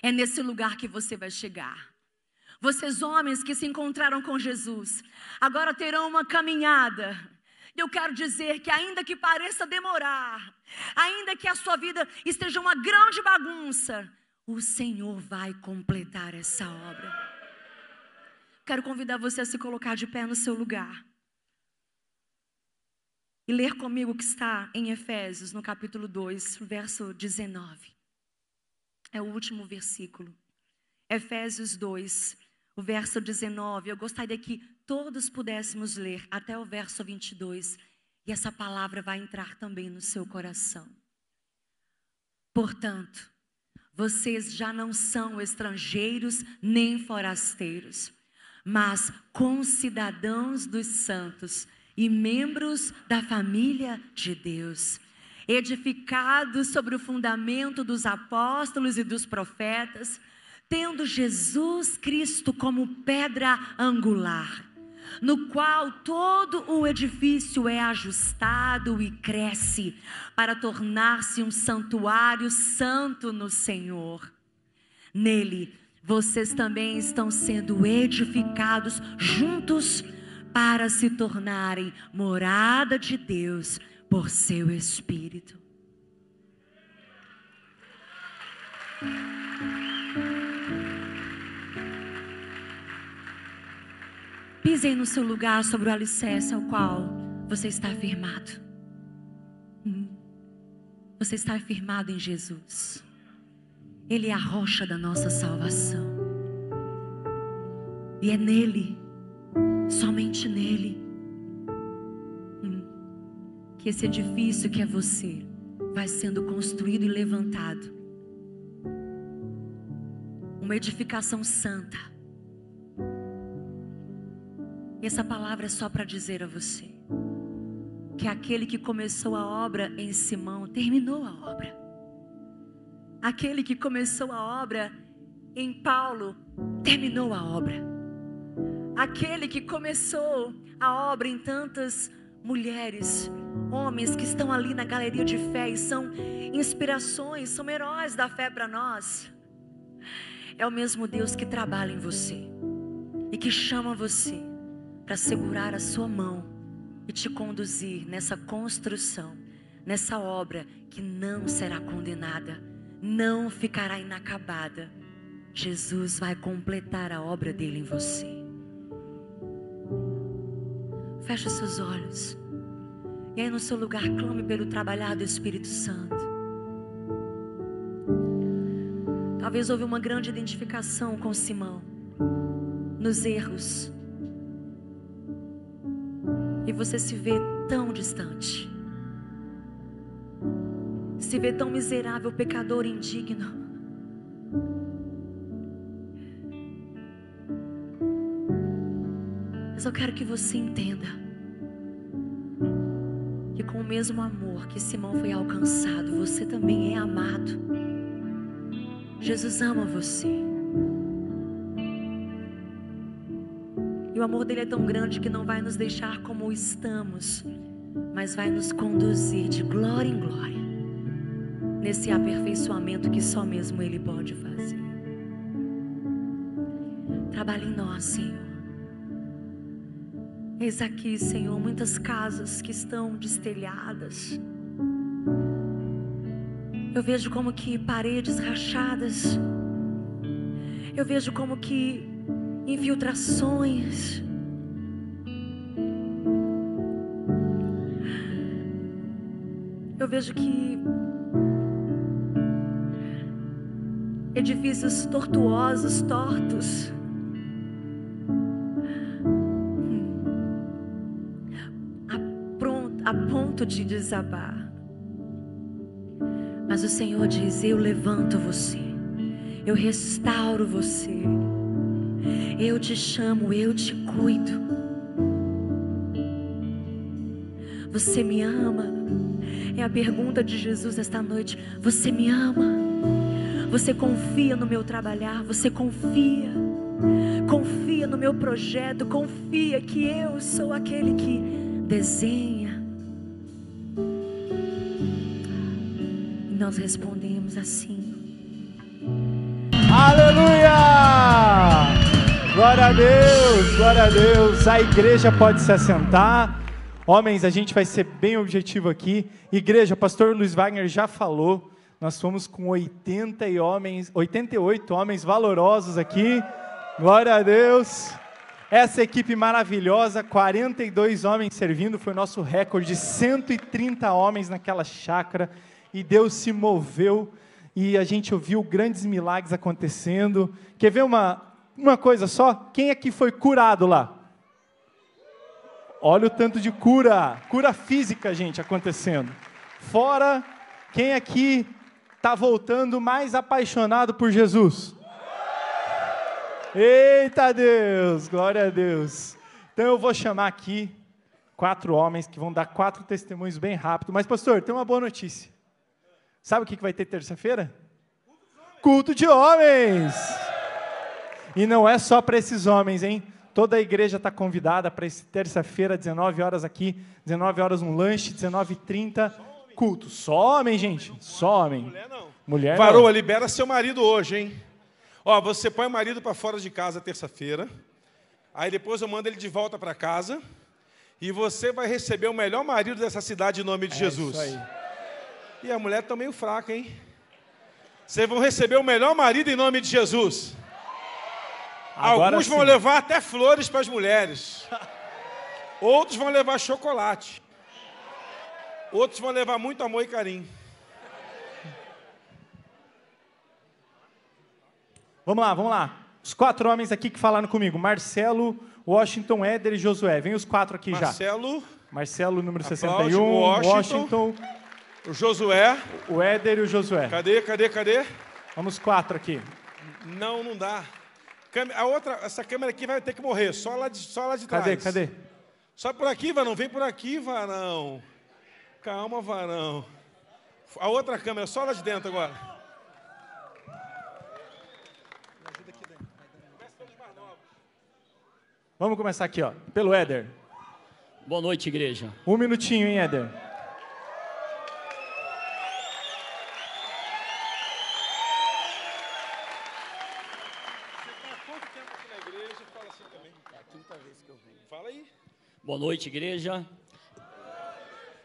É nesse lugar que você vai chegar. Vocês, homens que se encontraram com Jesus, agora terão uma caminhada eu quero dizer que, ainda que pareça demorar, ainda que a sua vida esteja uma grande bagunça, o Senhor vai completar essa obra. Quero convidar você a se colocar de pé no seu lugar e ler comigo o que está em Efésios, no capítulo 2, verso 19. É o último versículo. Efésios 2, o verso 19. Eu gostaria que todos pudéssemos ler até o verso 22 e essa palavra vai entrar também no seu coração. Portanto, vocês já não são estrangeiros nem forasteiros, mas concidadãos dos santos e membros da família de Deus, edificados sobre o fundamento dos apóstolos e dos profetas, tendo Jesus Cristo como pedra angular no qual todo o edifício é ajustado e cresce para tornar-se um santuário santo no Senhor. Nele, vocês também estão sendo edificados juntos para se tornarem morada de Deus por seu Espírito. Pisem no seu lugar sobre o alicerce ao qual você está firmado. Hum. Você está firmado em Jesus. Ele é a rocha da nossa salvação. E é nele, somente nele, hum, que esse edifício que é você vai sendo construído e levantado. Uma edificação santa. Essa palavra é só para dizer a você que aquele que começou a obra em Simão terminou a obra. Aquele que começou a obra em Paulo terminou a obra. Aquele que começou a obra em tantas mulheres, homens que estão ali na galeria de fé e são inspirações, são heróis da fé para nós. É o mesmo Deus que trabalha em você e que chama você para segurar a sua mão e te conduzir nessa construção, nessa obra que não será condenada não ficará inacabada. Jesus vai completar a obra dele em você. Feche seus olhos. E aí no seu lugar clame pelo trabalhar do Espírito Santo. Talvez houve uma grande identificação com Simão nos erros. E você se vê tão distante se vê tão miserável, pecador, indigno. Mas eu quero que você entenda que com o mesmo amor que Simão foi alcançado, você também é amado. Jesus ama você. O amor dele é tão grande que não vai nos deixar como estamos, mas vai nos conduzir de glória em glória nesse aperfeiçoamento que só mesmo Ele pode fazer. Trabalhe em nós, Senhor. Eis aqui, Senhor, muitas casas que estão destelhadas. Eu vejo como que paredes rachadas. Eu vejo como que infiltrações. Eu vejo que edifícios tortuosos, tortos. A ponto de desabar. Mas o Senhor diz: Eu levanto você, eu restauro você, eu te chamo, eu te cuido. Você me ama? É a pergunta de Jesus esta noite. Você me ama? Você confia no meu trabalhar, você confia. Confia no meu projeto, confia que eu sou aquele que desenha. E nós respondemos assim. Deus, glória a Deus. A igreja pode se assentar. Homens, a gente vai ser bem objetivo aqui. Igreja, pastor Luiz Wagner já falou nós fomos com 80 homens, 88 homens valorosos aqui. Glória a Deus. Essa equipe maravilhosa, 42 homens servindo, foi nosso recorde de 130 homens naquela chácara. E Deus se moveu e a gente ouviu grandes milagres acontecendo. Quer ver uma, uma coisa só? Quem aqui foi curado lá? Olha o tanto de cura, cura física, gente, acontecendo. Fora, quem aqui está voltando mais apaixonado por Jesus. Eita Deus, glória a Deus. Então eu vou chamar aqui quatro homens que vão dar quatro testemunhos bem rápido. Mas, pastor, tem uma boa notícia. Sabe o que vai ter terça-feira? Culto de homens. E não é só para esses homens, hein? Toda a igreja está convidada para essa terça-feira, 19 horas aqui, 19 horas um lanche, 19h30, culto. Só homem, gente. Só homem. Mulher não. Mulher Varoa, não. libera seu marido hoje, hein? Ó, você põe o marido para fora de casa terça-feira. Aí depois eu mando ele de volta para casa. E você vai receber o melhor marido dessa cidade em nome de É Jesus. Isso aí. E a mulher está meio fraca, hein? Vocês vão receber o melhor marido em nome de Jesus. Agora Alguns vão sim. levar até flores para as mulheres. Outros vão levar chocolate. Outros vão levar muito amor e carinho. Vamos lá, vamos lá. Os quatro homens aqui que falaram comigo: Marcelo, Washington, Éder e Josué. Vem os quatro aqui já. Marcelo, Marcelo, número Aplaude 61, o Washington. Washington, o Josué. o Éder e o Josué. Cadê, cadê, cadê? Vamos quatro aqui. Não, não dá. A outra, essa câmera aqui vai ter que morrer, só lá de, só lá de trás. Cadê, cadê? Só por aqui, Varão. Vem por aqui, Varão. Calma, Varão. A outra câmera, só lá de dentro agora. Vamos começar aqui, ó. Pelo Éder. Boa noite, igreja. Um minutinho, hein, Éder? Fala aí. Boa noite, igreja.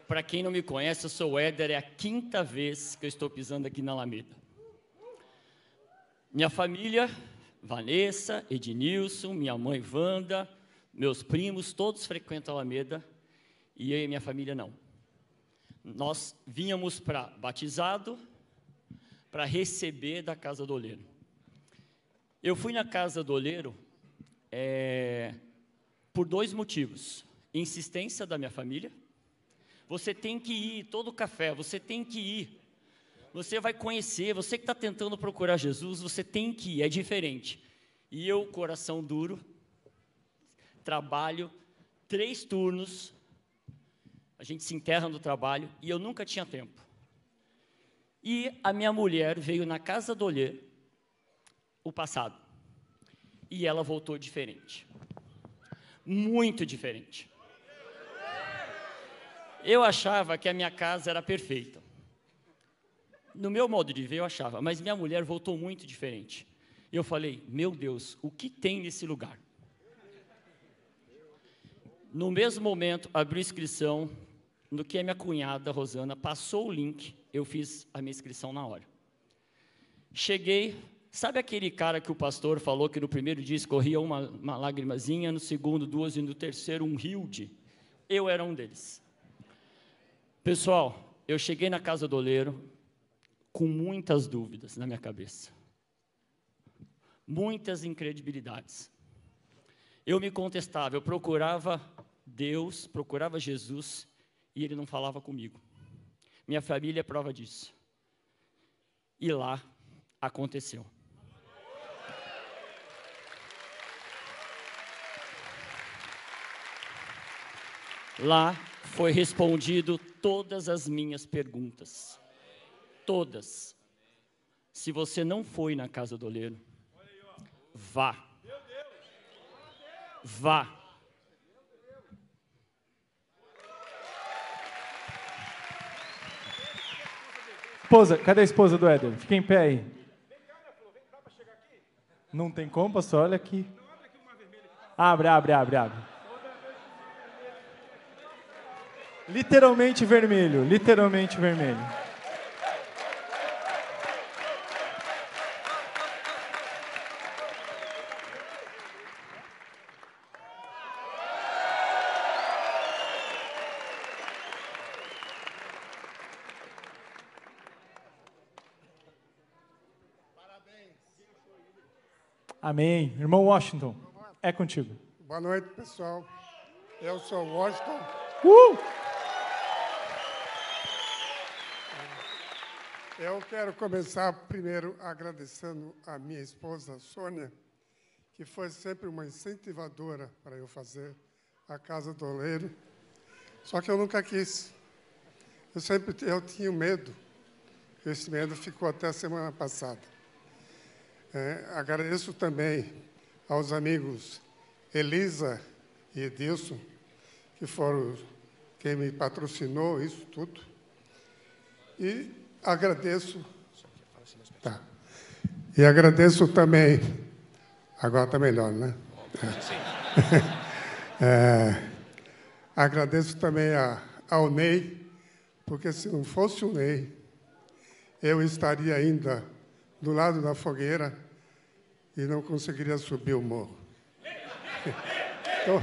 Para quem não me conhece, eu sou o Éder, é a quinta vez que eu estou pisando aqui na Alameda. Minha família, Vanessa, Ednilson, minha mãe Wanda, meus primos, todos frequentam a Alameda e eu e minha família não. Nós vínhamos para batizado, para receber da casa do oleiro. Eu fui na casa do oleiro é, por dois motivos. Insistência da minha família. Você tem que ir, todo café, você tem que ir. Você vai conhecer, você que está tentando procurar Jesus, você tem que ir, é diferente. E eu, coração duro, trabalho três turnos, a gente se enterra no trabalho e eu nunca tinha tempo. E a minha mulher veio na casa do olheiro o passado. E ela voltou diferente. Muito diferente. Eu achava que a minha casa era perfeita. No meu modo de ver, eu achava, mas minha mulher voltou muito diferente. E eu falei: Meu Deus, o que tem nesse lugar? No mesmo momento, abri inscrição. No que a minha cunhada, Rosana, passou o link, eu fiz a minha inscrição na hora. Cheguei, sabe aquele cara que o pastor falou que no primeiro dia escorria uma, uma lágrimazinha, no segundo duas e no terceiro um rio de? Eu era um deles. Pessoal, eu cheguei na casa do oleiro com muitas dúvidas na minha cabeça. Muitas incredibilidades. Eu me contestava, eu procurava Deus, procurava Jesus e ele não falava comigo. Minha família é prova disso. E lá aconteceu. Lá foi respondido todas as minhas perguntas. Todas. Se você não foi na casa do oleiro, vá. Vá. Esposa, cadê a esposa do Éder? Fica em pé aí. Não tem como, pastor? Olha aqui. Abre, abre, abre, abre. Literalmente vermelho, literalmente vermelho. Amém. Irmão Washington, é contigo. Boa noite, pessoal. Eu sou Washington. Uh! Eu quero começar primeiro agradecendo a minha esposa, Sônia, que foi sempre uma incentivadora para eu fazer a Casa do Oleiro. Só que eu nunca quis. Eu sempre eu tinha medo. Esse medo ficou até a semana passada. É, agradeço também aos amigos Elisa e Edilson, que foram quem me patrocinou isso tudo. E agradeço. Tá. E agradeço também. Agora está melhor, né? <laughs> É, agradeço também a, ao Ney, porque se não fosse o Ney, eu estaria ainda do lado da fogueira e não conseguiria subir o morro. <laughs> Então,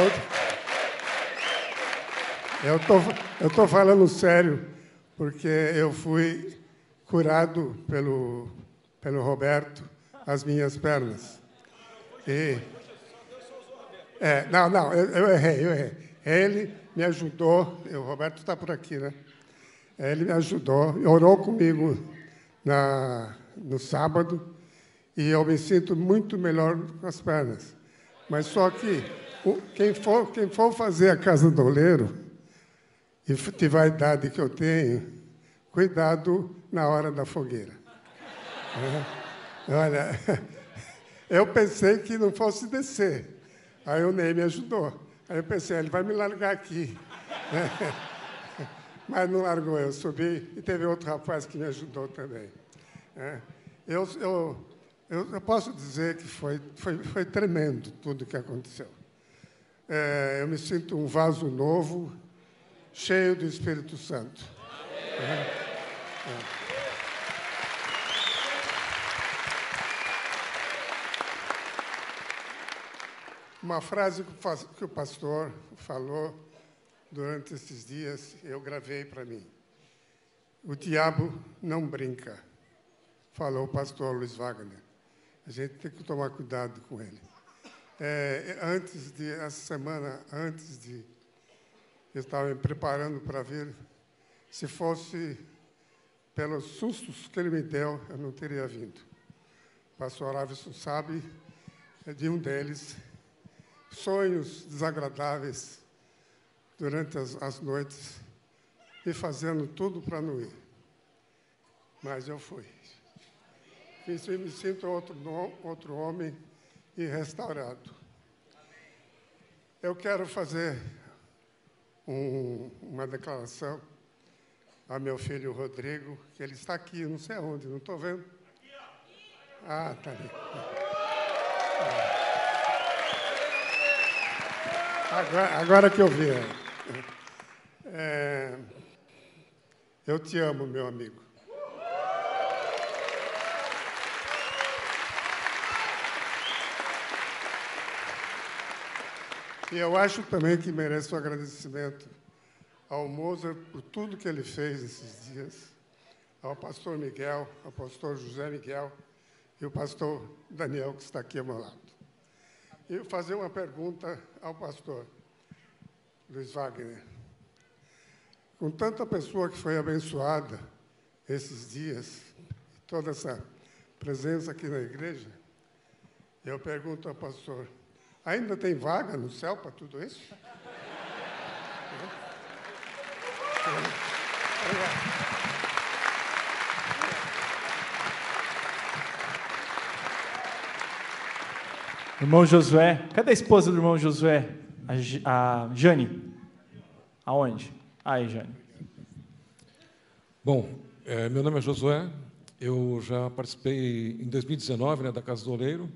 <laughs> eu tô, tô falando sério, porque eu fui curado pelo, pelo Roberto as minhas pernas. E, é, não, não, eu, eu errei, eu errei. Ele me ajudou, o Roberto está por aqui, né? Ele me ajudou, orou comigo na, no sábado e eu me sinto muito melhor com as pernas. Mas só que quem for, quem for fazer a casa do oleiro e tiver a idade que eu tenho, cuidado na hora da fogueira. É. Olha, <laughs> eu pensei que não fosse descer. Aí o Ney me ajudou. Aí eu pensei, ele vai me largar aqui. <laughs> Mas não largou, eu subi e teve outro rapaz que me ajudou também. É. Eu, eu, eu, posso dizer que foi, foi, foi tremendo tudo que aconteceu. É, eu me sinto um vaso novo, cheio do Espírito Santo. Uma frase que o pastor falou durante esses dias, eu gravei para mim. O diabo não brinca, falou o pastor Luiz Wagner. A gente tem que tomar cuidado com ele. É, antes de, essa semana, antes de. Estava me preparando para vir. Se fosse pelos sustos que ele me deu, eu não teria vindo. O pastor Avison sabe de um deles. Sonhos desagradáveis durante as, as noites e fazendo tudo para não ir. Mas eu fui. Me sinto outro, outro homem e restaurado. Eu quero fazer um, uma declaração a meu filho Rodrigo, que ele está aqui, não sei aonde, não estou vendo. Ah, está ali. Agora, agora, que eu vi. É, eu te amo, meu amigo. E eu acho também que mereço um agradecimento ao Mozart por tudo que ele fez esses dias, ao pastor Miguel, ao pastor José Miguel e o pastor Daniel, que está aqui ao meu lado. E fazer uma pergunta ao pastor Luiz Wagner. Com tanta pessoa que foi abençoada esses dias, toda essa presença aqui na igreja, eu pergunto ao pastor, Ainda tem vaga no céu para tudo isso? Irmão Josué, cadê a esposa do irmão Josué? A, a Jane. Aonde? Aí, Jane. Bom, é, meu nome é Josué. Eu já participei em 2019 né, da Casa do Oleiro.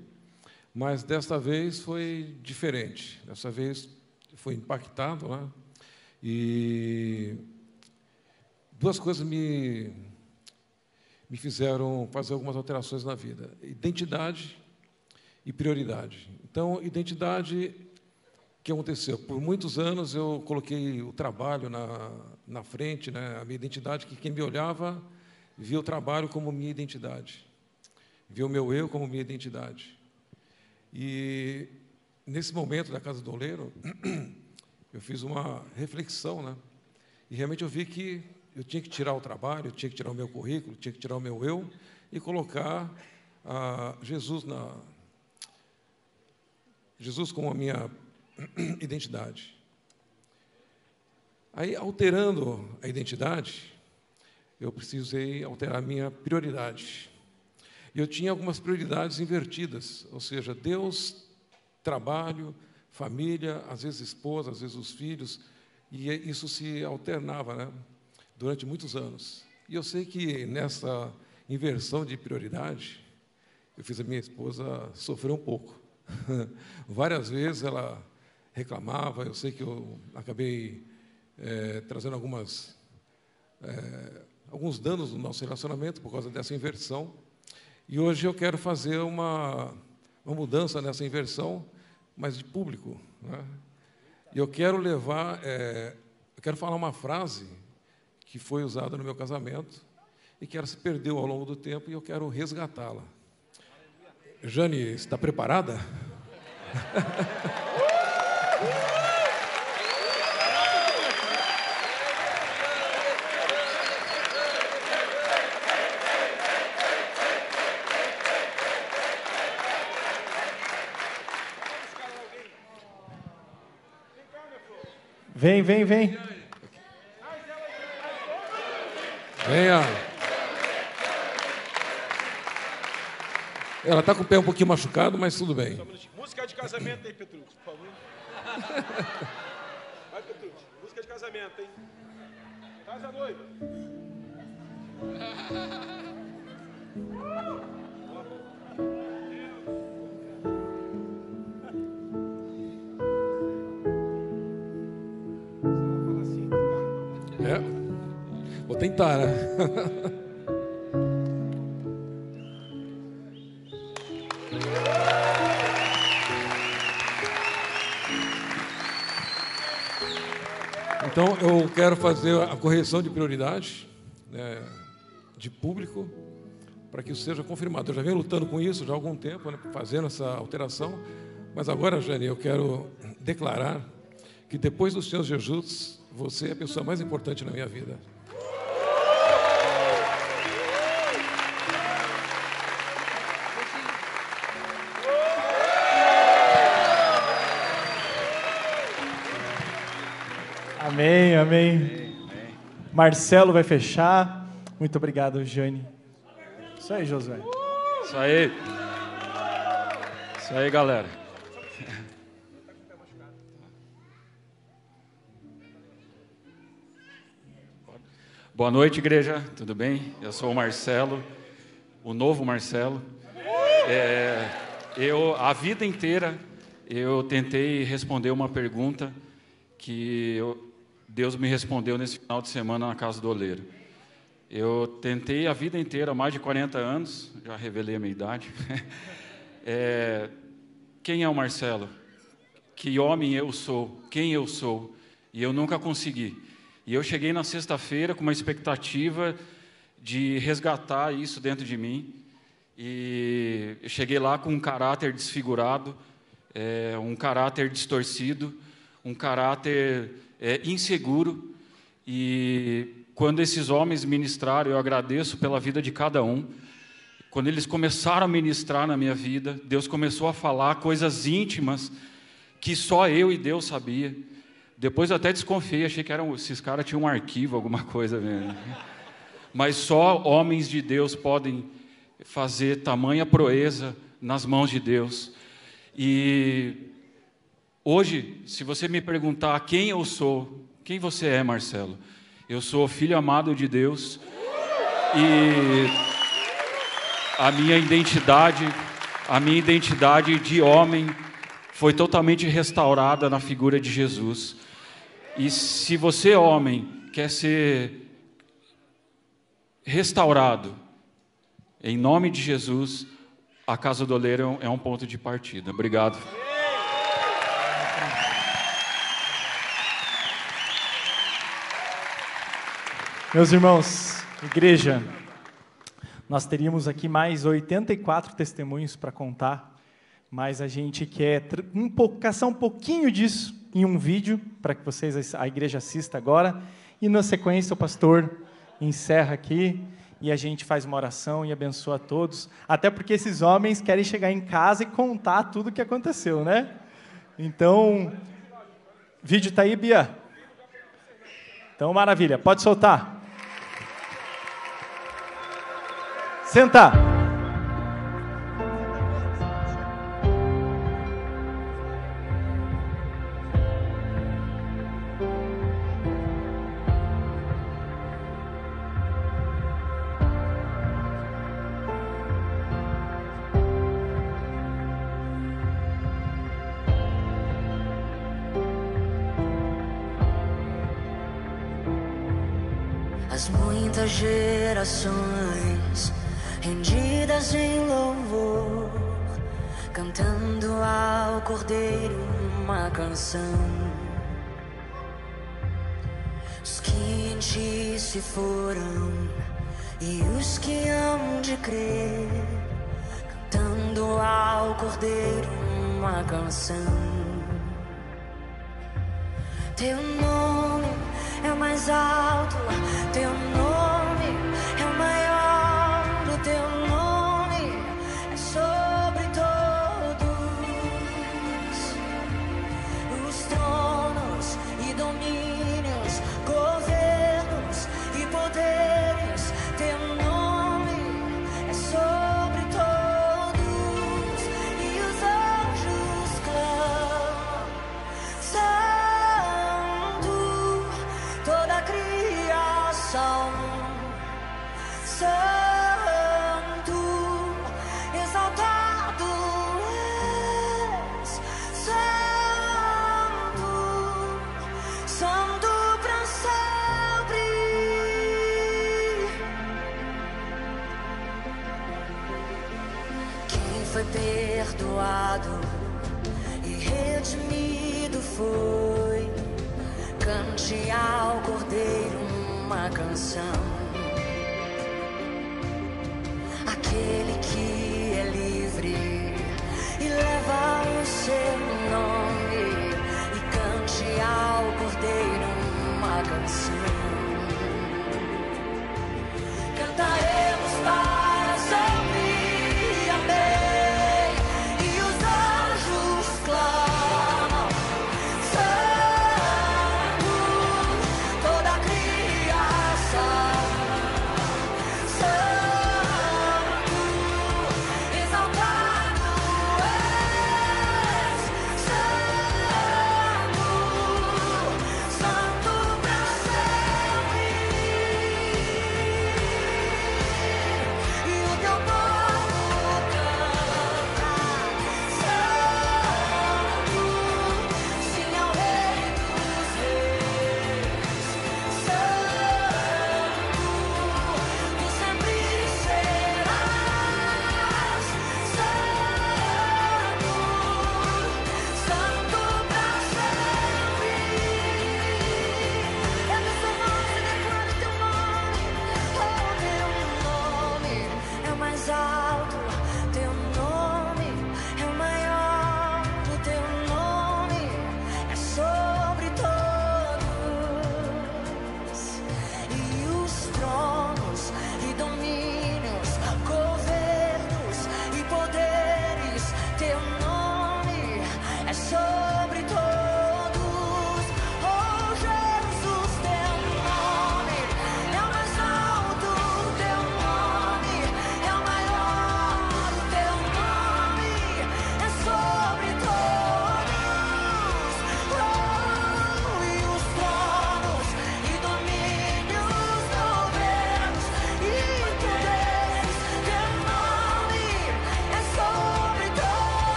Mas desta vez foi diferente. Dessa vez foi impactado, né? E duas coisas me me fizeram fazer algumas alterações na vida: identidade e prioridade. Então, identidade, o que aconteceu? Por muitos anos eu coloquei o trabalho na, na frente, né? a minha identidade, que quem me olhava via o trabalho como minha identidade, via o meu eu como minha identidade. E nesse momento da Casa do Oleiro, <clears throat> eu fiz uma reflexão, né? E realmente eu vi que eu tinha que tirar o trabalho, eu tinha que tirar o meu currículo, tinha que tirar o meu eu e colocar ah, Jesus na Jesus como a minha <clears throat> identidade. Aí, alterando a identidade, eu precisei alterar a minha prioridade. Eu tinha algumas prioridades invertidas, ou seja, Deus, trabalho, família, às vezes esposa, às vezes os filhos, e isso se alternava né, durante muitos anos. E eu sei que nessa inversão de prioridade, eu fiz a minha esposa sofrer um pouco. <laughs> Várias vezes ela reclamava, eu sei que eu acabei é, trazendo algumas, é, alguns danos no nosso relacionamento por causa dessa inversão. E hoje eu quero fazer uma, uma mudança nessa inversão, mas de público. Né? E eu quero levar, é, eu quero falar uma frase que foi usada no meu casamento e que ela se perdeu ao longo do tempo e eu quero resgatá-la. Jane, está preparada? <laughs> Vem, vem, vem. Venha. Ela está com o pé um pouquinho machucado, mas tudo bem. Música de casamento aí, Petrúcio, por favor. <laughs> Vai, Petrúcio. Música de casamento, hein? Casa noiva. Quero fazer a correção de prioridade né, de público para que isso seja confirmado. Eu já venho lutando com isso já há algum tempo, né, fazendo essa alteração, mas agora, Jane, eu quero declarar que depois do Senhor Jesus, você é a pessoa mais importante na minha vida. Amém. Marcelo vai fechar. Muito obrigado, Jane. Isso aí, Josué. Isso aí. Isso aí, galera. Boa noite, igreja. Tudo bem? Eu sou o Marcelo, o novo Marcelo. É, eu a vida inteira eu tentei responder uma pergunta que eu, Deus me respondeu nesse final de semana na casa do oleiro. Eu tentei a vida inteira, mais de 40 anos, já revelei a minha idade. <laughs> É, quem é o Marcelo? Que homem eu sou? Quem eu sou? E eu nunca consegui. E eu cheguei na sexta-feira com uma expectativa de resgatar isso dentro de mim. E eu cheguei lá com um caráter desfigurado, é, um caráter distorcido, um caráter é, inseguro. E quando esses homens ministraram, eu agradeço pela vida de cada um. Quando eles começaram a ministrar na minha vida, Deus começou a falar coisas íntimas que só eu e Deus sabia. Depois eu até desconfiei, achei que eram, esses caras tinham um arquivo, alguma coisa mesmo. Mas só homens de Deus podem fazer tamanha proeza nas mãos de Deus. E hoje, se você me perguntar quem eu sou, quem você é, Marcelo? Eu sou filho amado de Deus e a minha identidade, a minha identidade de homem foi totalmente restaurada na figura de Jesus. E se você, homem, quer ser restaurado, em nome de Jesus, a Casa do Oleiro é um ponto de partida. Obrigado. Meus irmãos, igreja, nós teríamos aqui mais 84 testemunhos para contar, mas a gente quer um pouco, caçar um pouquinho disso em um vídeo para que vocês, a igreja assista agora, e na sequência o pastor encerra aqui e a gente faz uma oração e abençoa a todos, até porque esses homens querem chegar em casa e contar tudo o que aconteceu, né? Então, vídeo tá aí, Bia? Então, maravilha, pode soltar. Senta.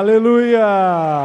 Aleluia!